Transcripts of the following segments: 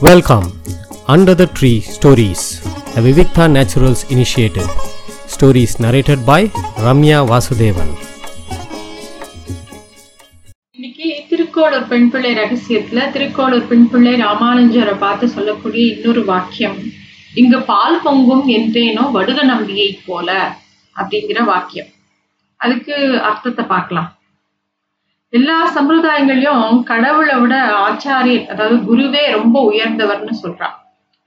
Welcome under the tree stories the Vivikta naturals initiative Stories narrated by Ramya Vasudevan இன்னைக்கு திருக்கோளூர் பெண் பிள்ளை ரகசியத்துல திருக்கோளூர் பெண் பிள்ளை ராமானுஜரை பார்த்து சொல்லக்கூடிய இன்னொரு வாக்கியம். இங்கு பால் பொங்கும் என்றேனோ வடுக நம்பியை போல அப்படிங்கிற வாக்கியம். அதுக்கு அர்த்தத்தை பார்க்கலாம். எல்லா சம்பிரதாயங்களையும் கடவுளை விட ஆச்சாரியர் அதாவது குருவே ரொம்ப உயர்ந்தவர்னு சொல்றான்.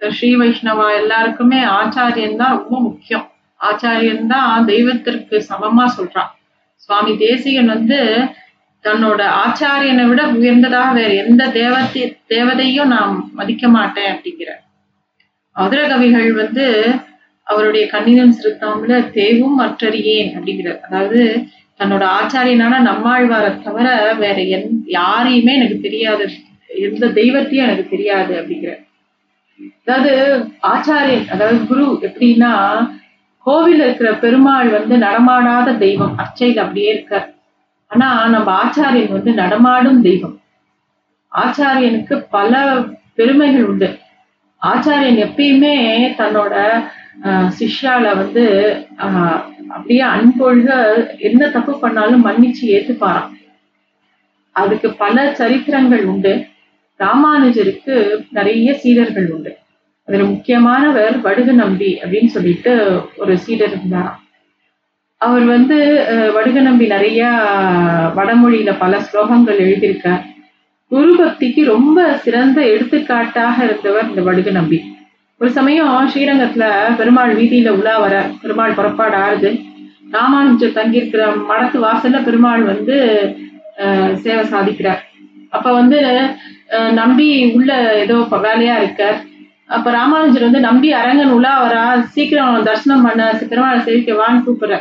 ஸ்ரீ வைஷ்ணவா எல்லாருக்குமே ஆச்சாரியன் தான் ரொம்ப முக்கியம். ஆச்சாரியன் தான் தெய்வத்திற்கு சமமா சொல்றான். சுவாமி தேசிகன் வந்து தன்னோட ஆச்சாரியனை விட உயர்ந்ததாக வேற எந்த தேவத்தை தேவதையும் நான் மதிக்க மாட்டேன் அப்படிங்கிற மதுர கவிகள் வந்து அவருடைய கண்ணினம் சிறுத்தாமல தேவும் மற்றறியேன் அப்படிங்கிறார். அதாவது தன்னோட ஆச்சாரியனான நம்மாழ்வாரை தவிர வேற எந் யாரையுமே எனக்கு தெரியாது. எந்த தெய்வத்தையும் எனக்கு தெரியாது அப்படிங்கிற. அதாவது ஆச்சாரியன் அதாவது குரு எப்படின்னா கோவில் இருக்கிற பெருமாள் வந்து நடமாடாத தெய்வம். அச்சையில் அப்படியே இருக்கார். ஆனா நம்ம ஆச்சாரியன் வந்து நடமாடும் தெய்வம். ஆச்சாரியனுக்கு பல பெருமைகள் உண்டு. ஆச்சாரியன் எப்பயுமே தன்னோட சிஷ்யால வந்து அப்படியே அன்பொழுக என்ன தப்பு பண்ணாலும் மன்னிச்சு ஏத்துப்பாராம். அதுக்கு பல சரித்திரங்கள் உண்டு. ராமானுஜருக்கு நிறைய சீடர்கள் உண்டு. அதுல முக்கியமானவர் வடுகு நம்பி அப்படின்னு சொல்லிட்டு ஒரு சீடர் இருந்தாராம். அவர் வந்து அஹ், வடுக நம்பி நிறைய வடமொழியில பல ஸ்லோகங்கள் எழுதியிருக்கார். குரு பக்திக்கு ரொம்ப சிறந்த எடுத்துக்காட்டாக இருந்தவர் இந்த வடுக நம்பி. ஒரு சமயம் ஸ்ரீரங்கத்துல பெருமாள் வீதியில உலா வர பெருமாள் புறப்பாடு ஆறுது. ராமானுஜர் தங்கியிருக்கிற மடத்து வாசல்ல பெருமாள் வந்து சேவை சாதிக்கிறார். அப்ப வந்து அஹ், நம்பி உள்ள ஏதோ வேலையா இருக்கார். அப்ப ராமானுஜர் வந்து நம்பி அரங்கன் உலா வரா சீக்கிரம் தரிசனம் பண்ண பெருமாளை சேவிக்க வான்னு கூப்பிடுற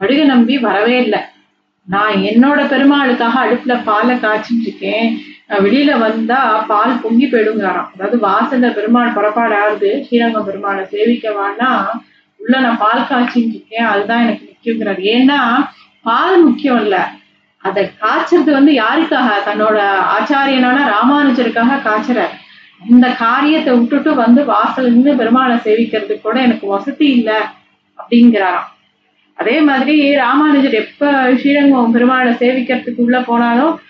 வடுக நம்பி வரவே இல்லை. நான் என்னோட பெருமாளுக்காக அடுப்புல பாலை காய்ச்சிட்டு இருக்கேன். வெளியில வந்தா பால் பொங்கி போயிடுங்கிறாராம். அதாவது வாசல்ல பெருமாள் புறப்பாடு ஆறுது ஸ்ரீரங்கம் பெருமாளை சேவிக்கவான்னா உள்ள நான் பால் காய்ச்சின்னு இருக்கேன் அதுதான் எனக்கு முக்கியங்கிறார். ஏன்னா பால் முக்கியம் இல்ல. அதை காய்ச்சறது வந்து யாருக்காக? தன்னோட ஆச்சாரியனான ராமானுஜருக்காக காய்ச்சறாரு. இந்த காரியத்தை விட்டுட்டு வந்து வாசல் நின்று பெருமாளை சேவிக்கிறதுக்கு கூட எனக்கு வசதி இல்லை அப்படிங்கிறாராம். அதே மாதிரி ராமானுஜர் எப்ப ஸ்ரீரங்கம் பெருமாளை சேவிக்கிறதுக்கு உள்ள போனாலும்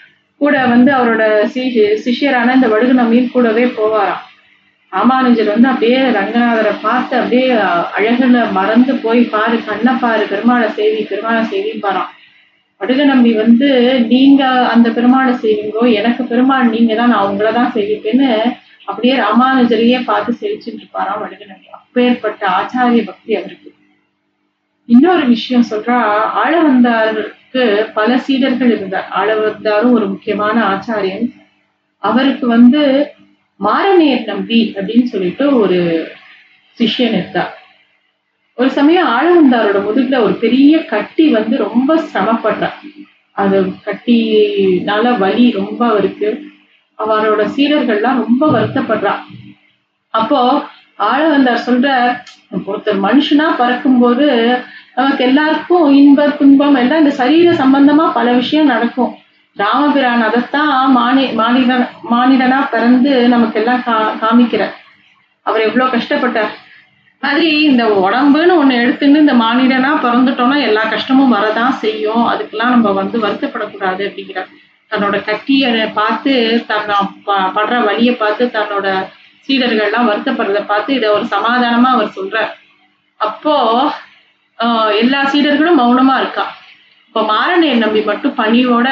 கூட வந்து அவரோட சி சிஷ்யரான இந்த வடுகு கூடவே போவாராம். ராமானுஜர் வந்து அப்படியே ரங்கநாதரை பார்த்து அப்படியே அழகுல மறந்து போய் பாரு கண்ணை பாரு பெருமாளை செய்தி பெருமாளை செய்திம்பாராம் வடுக நம்பி வந்து நீங்க அந்த பெருமாளை செய்வீங்கோ எனக்கு பெருமாள் நீங்க தான் நான் உங்களை தான் செய்விப்பேன்னு அப்படியே ராமானுஜரையே பார்த்து செழிச்சுட்டு இருப்பாராம் வடுக நம்பி அப்பேற்பட்ட ஆச்சாரிய பக்தி அவருக்கு. இன்னொரு விஷயம் சொல்றா ஆளவந்தாருக்கு பல சீடர்கள் இருந்தார். ஆளவர்தாரும் ஒரு முக்கியமான ஆச்சாரியன். அவருக்கு வந்து மாரநேயர் நம்பி அப்படின்னு சொல்லிட்டு ஒரு சிஷ்யன் இருந்தார். ஒரு சமயம் ஆளவந்தாரோட முதுகுல ஒரு பெரிய கட்டி வந்து ரொம்ப சிரமப்படுறார் அது கட்டினால வலி ரொம்ப அவருக்கு. அவரோட சீடர்கள்லாம் ரொம்ப வருத்தப்படுறா அப்போ ஆளவந்தார் சொல்ற ஒருத்தர் மனுஷனா பறக்கும்போது நமக்கு எல்லாருக்கும் இன்ப துன்பம் எல்லாம் இந்த சரீர சம்பந்தமா பல விஷயம் நடக்கும். ராமபிரான் அதைத்தான் மானி மானிடன் மானிடனா பிறந்து நமக்கு எல்லாம் கா காமிக்கிறார். அவர் எவ்வளவு கஷ்டப்பட்டார். மாதிரி இந்த உடம்புன்னு ஒண்ணு எடுத்துன்னு இந்த மானிடனா பிறந்துட்டோம்னா எல்லா கஷ்டமும் வரதான் செய்யும். அதுக்கெல்லாம் நம்ம வந்து வருத்தப்படக்கூடாது அப்படிங்கிறார். தன்னோட கட்டியை பார்த்து தன்னை ப- படுற வழியை பார்த்து தன்னோட சீடர்கள்லாம் வருத்தப்படுறத பார்த்து இதை ஒரு சமாதானமா அவர் சொல்றார். அப்போ எல்லா சீடர்களும் மௌனமா இருக்கா? இப்ப மாரநேர் நம்பி மட்டும் பணியோட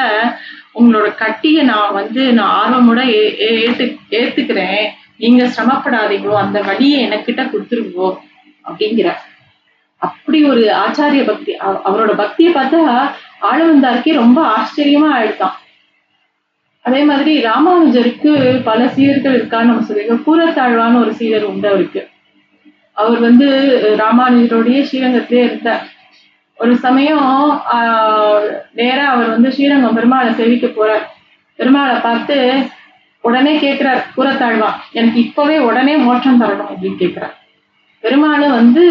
உங்களோட கட்டியை நான் வந்து நான் ஆர்வமோட ஏ- ஏத்து ஏத்துக்கிறேன். நீங்க சிரமப்படாதீங்களோ அந்த வழியை எனக்கிட்ட கொடுத்துருங்கோ அப்படிங்கிறார். அப்படி ஒரு ஆச்சாரிய பக்தி. அவரோட பக்தியை பார்த்தா ஆளவந்தாருக்கே ரொம்ப ஆச்சரியமா ஆயிடுதான். அதே மாதிரி ராமானுஜருக்கு பல சீடர்கள் இருக்கான்னு நம்ம சொல்லியிருக்கோம். கூரத்தாழ்வான்னு ஒரு சீடர் உண்டு அவருக்கு. அவர் வந்து ராமானுஜரோடைய ஸ்ரீரங்கத்திலே இருந்தார். ஒரு சமயம் நேரா அவர் வந்து ஸ்ரீரங்கம் பெருமாளை சேவிக்க போறார். பெருமாளை பார்த்து உடனே கேட்கிறார் கூரத்தாழ்வா எனக்கு இப்பவே உடனே மோட்சம் தரணும் அப்படின்னு கேட்கிறார் பெருமாள் வந்து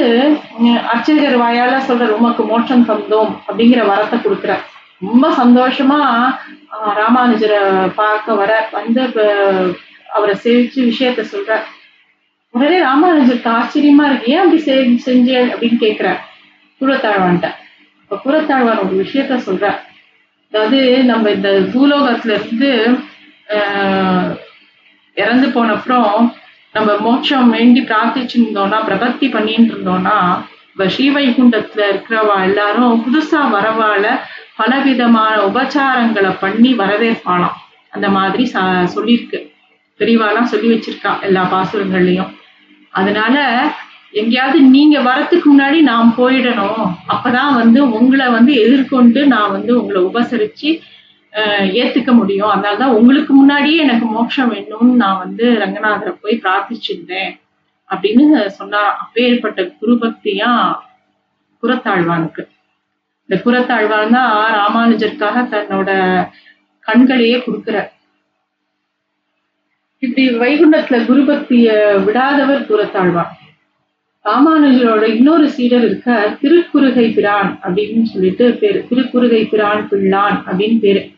அர்ச்சகர் வாயால சொல்ற உமக்கு மோட்சம் தந்தோம் அப்படிங்கிற வரத்தை கொடுக்குறார். ரொம்ப சந்தோஷமா ஆஹ், ராமானுஜரை பார்க்க வர வந்து அவரை சேவிச்சு விஷயத்த சொல்றார். உடனே ராமானுஜருக்கு ஆச்சரியமா இருக்கு. ஏன் அப்படி செய் செஞ்ச அப்படின்னு கேட்கிறார் குலத்தாழ்வான்ட்ட இப்ப குலத்தாழ்வான் ஒரு விஷயத்த சொல்றார். அதாவது நம்ம இந்த பூலோகத்துல இருந்து ஆஹ், இறந்து போன அப்புறம் நம்ம மோட்சம் வேண்டி பிரார்த்திச்சிருந்தோம்னா இருந்தோம்னா பிரபத்தி பண்ணிட்டு இருந்தோம்னா இப்ப ஸ்ரீவைகுண்டத்துல இருக்கிறவா எல்லாரும் புதுசா வரவால பலவிதமான உபச்சாரங்களை பண்ணி வரவேற்பாளாம். அந்த மாதிரி ச சொல்லியிருக்கு. பெரியவாலாம் சொல்லி வச்சிருக்கா எல்லா பாசுரங்கள்லயும். அதனால எங்கேயாவது நீங்க வரத்துக்கு முன்னாடி நாம் போயிடணும். அப்பதான் வந்து உங்களை வந்து எதிர்கொண்டு நான் வந்து உங்களை உபசரிச்சு ஏத்துக்க முடியும். அதனாலதான் உங்களுக்கு முன்னாடியே எனக்கு மோட்சம் வேணும்னு நான் வந்து ரங்கநாதரை போய் பிரார்த்திச்சிருந்தேன் அப்படின்னு சொன்னாராம். அப்பேற்பட்ட ஏற்பட்ட பக்தியா குரத்தாழ்வானுக்கு. இந்த குரத்தாழ்வான் தான் ராமானுஜருக்காக தன்னோட கண்களையே கொடுக்கிறார். இப்படி வைகுண்டத்துல குரு பக்திய விடாதவர் தூரத்தாழ்வார். ராமானுஜரோட இன்னொரு சீடர் இருக்க திருக்குறுகை பிரான் அப்படின்னு சொல்லிட்டு பேரு. திருக்குறுகை பிரான் பிள்ளான் அப்படின்னு பேரு.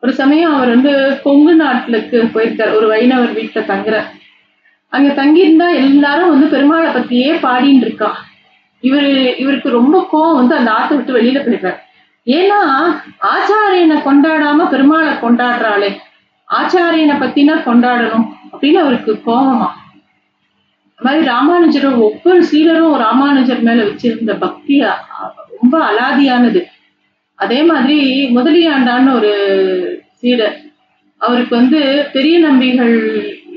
ஒரு சமயம் அவர் வந்து கொங்கு நாட்டுக்கு போயிருக்கார். ஒரு வைணவர் வீட்டுல தங்குற அங்க தங்கியிருந்தா எல்லாரும் வந்து பெருமாளை பத்தியே பாடின்னு இருக்கா. இவரு இவருக்கு ரொம்ப கோவம் வந்து அந்த ஆத்தை விட்டு வெளியில போயிருக்காரு. ஏன்னா ஆச்சாரியனை கொண்டாடாம பெருமாளை கொண்டாடுறாளே. ஆச்சாரியனை பத்தினா கொண்டாடணும் அப்படின்னு அவருக்கு கோபமா. அது மாதிரி ராமானுஜரும் ஒவ்வொரு சீலரும் ராமானுஜர் மேல வச்சிருந்த பக்தி ரொம்ப அலாதியானது. அதே மாதிரி முதலியாண்டான்னு ஒரு சீடர் அவருக்கு வந்து பெரிய நம்பிகள்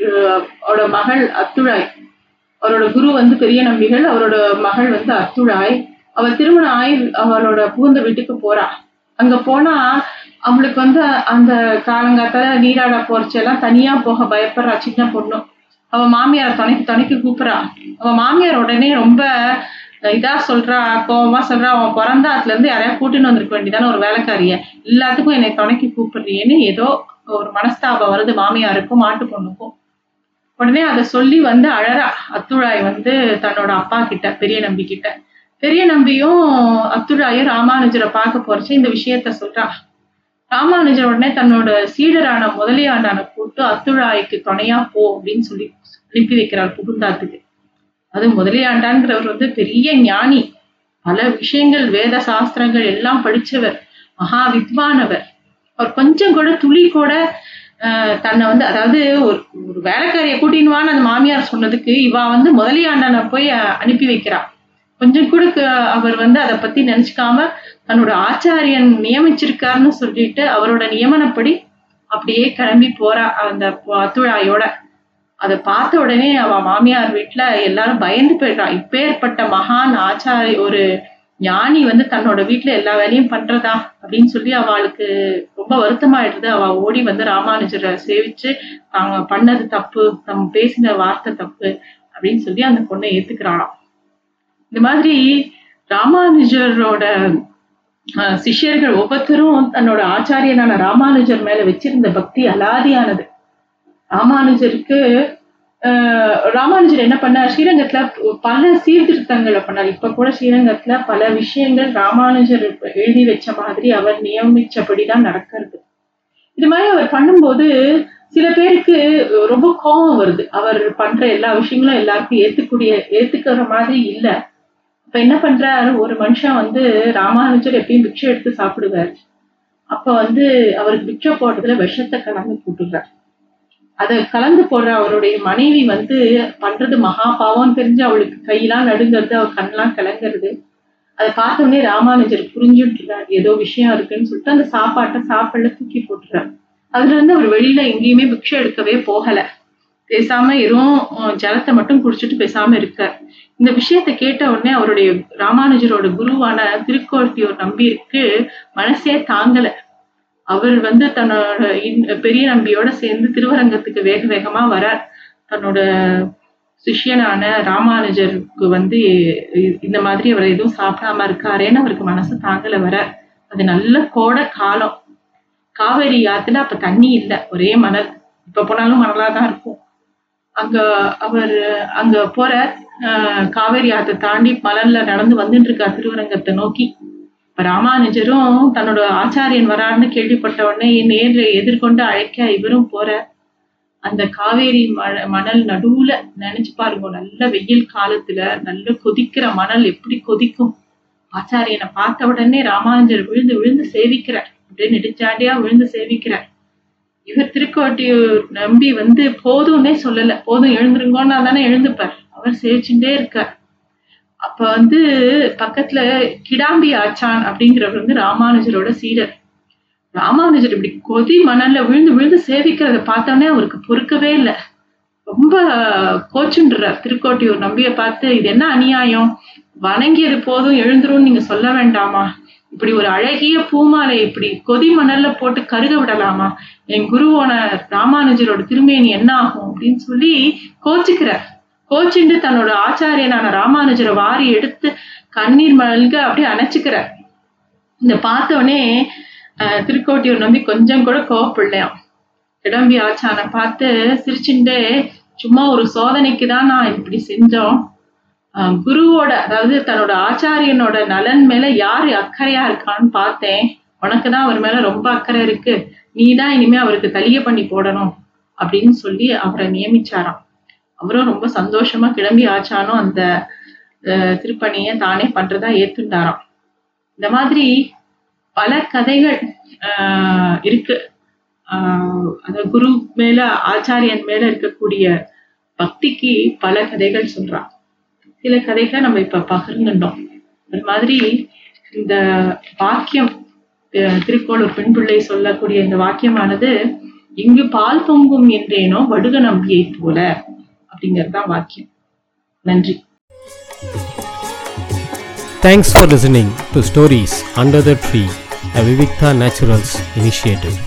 அஹ், அவரோட மகள் அத்துழாய். அவரோட குரு வந்து பெரிய நம்பிகள் அவரோட மகள் வந்து அத்துழாய். அவ திருமணம் ஆகி அவளோட புகுந்த வீட்டுக்கு போறா. அங்க போனா அவளுக்கு வந்து அந்த காலங்காத்தால நீராட போறச்செல்லாம் தனியா போக பயப்படுறா சின்ன பொண்ணு. அவ மாமியார துணைக்கு துணைக்கு கூப்பிடுறா அவ மாமியார் உடனே ரொம்ப இதா சொல்றா கோவமா சொல்றா அவன் பிறந்தா அதுல இருந்து யாரையா கூட்டின்னு வந்திருக்க வேண்டியதான ஒரு வேலைக்காரிய. எல்லாத்துக்கும் என்னை துணைக்கு கூப்பிடுறியேன்னு ஏதோ ஒரு மனஸ்தாபம் வருது மாமியாருக்கும் மாட்டு பொண்ணுக்கும். உடனே அதை சொல்லி வந்து அழறா. அத்துழாய் வந்து தன்னோட அப்பா கிட்ட பெரிய நம்பி கிட்ட. பெரிய நம்பியும் அத்துழாயும் ராமானுஜரை பார்க்க போறச்சு இந்த விஷயத்த சொல்றா. ராமானுஜர் உடனே தன்னோட சீடரான முதலியாண்டான கூட்டு அத்துழாய்க்கு துணையா போ அப்படின்னு சொல்லி அனுப்பி வைக்கிறார் புகுந்தாத்துக்கு. அது முதலியாண்டான்கிறவர் வந்து பெரிய ஞானி. பல விஷயங்கள் வேத சாஸ்திரங்கள் எல்லாம் படிச்சவர் மகா வித்வானவர் அவர் கொஞ்சம் கூட துளி கூட ஆஹ், தன்னை வந்து அதாவது ஒரு ஒரு வேலைக்காரிய கூட்டின்வான்னு அந்த மாமியார் சொன்னதுக்கு இவா வந்து முதலியாண்டனை போய் அனுப்பி வைக்கிறான் கொஞ்சம் கூட அவர் வந்து அதை பத்தி நினைச்சுக்காம தன்னோட ஆச்சாரியன் நியமிச்சிருக்காருன்னு சொல்லிட்டு அவரோட நியமனப்படி அப்படியே கிளம்பி போறா அந்த அத்துழாயோட. அதை பார்த்த உடனே அவ மாமியார் வீட்டுல எல்லாரும் பயந்து போயிடுறா. இப்பேற்பட்ட மகான் ஆச்சாரி ஒரு ஞானி வந்து தன்னோட வீட்டுல எல்லா வேலையும் பண்றதா அப்படின்னு சொல்லி அவளுக்கு ரொம்ப வருத்தமாயிடுது. அவ ஓடி வந்து ராமானுஜரை சேவிச்சு தாங்க பண்ணது தப்பு நம்ம பேசின வார்த்தை தப்பு அப்படின்னு சொல்லி அந்த பொண்ணை ஏத்துக்கிறாளாம். இந்த மாதிரி ராமானுஜரோட அஹ், சிஷ்யர்கள் ஒவ்வொருத்தரும் தன்னோட ஆச்சாரியனான ராமானுஜர் மேல வச்சிருந்த பக்தி அலாதியானது. ராமானுஜருக்கு ஆஹ், ராமானுஜர் என்ன பண்ணார்? ஸ்ரீரங்கத்துல பல சீர்திருத்தங்களை பண்ணார். இப்ப கூட ஸ்ரீரங்கத்துல பல விஷயங்கள் ராமானுஜர் எழுதி வச்ச மாதிரி அவர் நியமிச்சபடிதான் நடக்கிறது. இது மாதிரி அவர் பண்ணும்போது சில பேருக்கு ரொம்ப கோபம் வருது. அவர் பண்ற எல்லா விஷயங்களும் எல்லாருக்கும் ஏத்துக்கூடிய ஏத்துக்கிற மாதிரி இல்ல. அப்ப என்ன பண்றாரு? ஒரு மனுஷன் வந்து ராமானுஜர் எப்பயும் பிக்ஷை எடுத்து சாப்பிடுவார். அப்ப வந்து அவருக்கு பிக்ஷை போடுறதுல விஷத்தை கலந்து போட்டுடுறார். அதை கலந்து போடுற அவருடைய மனைவி வந்து பண்றது மகா பாவம்னு தெரிஞ்சு அவளுக்கு கையெல்லாம் நடுங்கிறது அவள் கண்ணெல்லாம் கலங்கிறது. அதை பார்த்த உடனே ராமானுஜர் புரிஞ்சுட்டுறார் ஏதோ விஷயம் இருக்குன்னு சொல்லிட்டு அந்த சாப்பாட்டை சாப்பாடுல தூக்கி போட்டுறார் அதுல இருந்து அவர் வெளியில எங்கேயுமே பிக்ஷை எடுக்கவே போகலை. பேசாம வெறும் ஜலத்தை மட்டும் குடிச்சிட்டு பேசாம இருக்கார். இந்த விஷயத்தை கேட்ட உடனே அவருடைய ராமானுஜரோட குருவான திருக்கோட்டியூர் நம்பியிருக்கு மனசே தாங்கல. அவர் வந்து தன்னோட இன்- பெரிய நம்பியோட சேர்ந்து திருவரங்கத்துக்கு வேக வேகமா வரார். தன்னோட சிஷ்யனான ராமானுஜருக்கு வந்து இந்த மாதிரி அவர் எதுவும் சாப்பிடாம இருக்காரேன்னு அவருக்கு மனசு தாங்கல வரார். அது நல்ல கோடை காலம். காவேரி ஆத்துல அப்ப தண்ணி இல்லை ஒரே மணல். இப்ப போனாலும் மணலா தான் இருக்கும். அங்க அவர் அங்க போற காவேரி ஆத்த தாண்டி மலர்ல நடந்து வந்துட்டு இருக்கார் திருவரங்கத்தை நோக்கி. இப்ப ராமானுஜரும் தன்னோட ஆச்சாரியன் வராருன்னு கேள்விப்பட்ட உடனே நேர்ல எதிர்கொண்டு அழைக்க இவரும் போற அந்த காவேரி மழ மணல் நடுவுல நினைச்சு பாருங்க நல்ல வெயில் காலத்துல நல்ல கொதிக்கிற மணல் எப்படி கொதிக்கும். ஆச்சாரியனை பார்த்த உடனே ராமானுஜர் விழுந்து விழுந்து சேவிக்கிறார். அப்படியே நெடுஞ்சாண்டியா விழுந்து சேவிக்கிறார். இவர் திருக்கோட்டியூர் நம்பி வந்து போதும்னே சொல்லல. போதும் எழுந்துருங்கோன்னா தானே எழுந்துப்பார் அவர் சேவிச்சுட்டே இருக்கார். அப்ப வந்து பக்கத்துல கிடாம்பி ஆச்சான் அப்படிங்கிறவர் வந்து ராமானுஜரோட சீடர். ராமானுஜர் இப்படி கொதி மணல்ல விழுந்து விழுந்து சேவிக்கிறத பார்த்தோன்னே அவருக்கு பொறுக்கவே இல்லை. ரொம்ப கோச்சுன்றார். திருக்கோட்டியூர் நம்பியை பார்த்து இது என்ன அநியாயம்? வணங்கியது போதும் எழுந்துரும் நீங்க சொல்ல வேண்டாமா? இப்படி ஒரு அழகிய பூமாலை இப்படி கொதி மணல்ல போட்டு கருக விடலாமா? என் குருவோன ராமானுஜரோட திருமேனி என்ன ஆகும் அப்படின்னு சொல்லி கோச்சுக்கிறார். கோச்சிண்டு தன்னோட ஆச்சாரியனான ராமானுஜரை வாரி எடுத்து கண்ணீர் மல்க அப்படியே அணைச்சுக்கிறார். இந்த பார்த்தோடனே திருக்கோட்டியூர் நம்பி கொஞ்சம் கூட கோவப்படலையாம். இடம்பி ஆச்சானை பார்த்து சிரிச்சுட்டே சும்மா ஒரு சோதனைக்கு தான் நான் இப்படி செஞ்சோம். குருவோட அதாவது தன்னோட ஆச்சாரியனோட நலன் மேல யாரு அக்கறையா இருக்கான்னு பார்த்தேன். உனக்கு தான் அவர் மேல ரொம்ப அக்கறை இருக்கு. நீ தான் இனிமே அவருக்கு தலிய பண்ணி போடணும் அப்படின்னு சொல்லி அவரை நியமிச்சாராம். அவரும் ரொம்ப சந்தோஷமா கிளம்பி ஆச்சானும் அந்த ஆஹ் திருப்பணியை தானே பண்றதா ஏத்துண்டாராம். இந்த மாதிரி பல கதைகள் ஆஹ் இருக்கு. ஆஹ் அந்த குரு மேல ஆச்சாரியன் மேல இருக்கக்கூடிய பக்திக்கு பல கதைகள் சொல்றான். சில கதைகளை நம்ம இப்ப பகிர்ந்துட்டோம். அது மாதிரி இந்த வாக்கியம் திருக்கோளூர் பெண் பிள்ளை சொல்லக்கூடிய இந்த வாக்கியமானது இங்கு பால் பொங்கும் என்றேனோ வடுக நம்பியை போல அப்படிங்கிறது தான் வாக்கியம். நன்றி. Thanks for listening to stories under the tree a Vivikta naturals initiative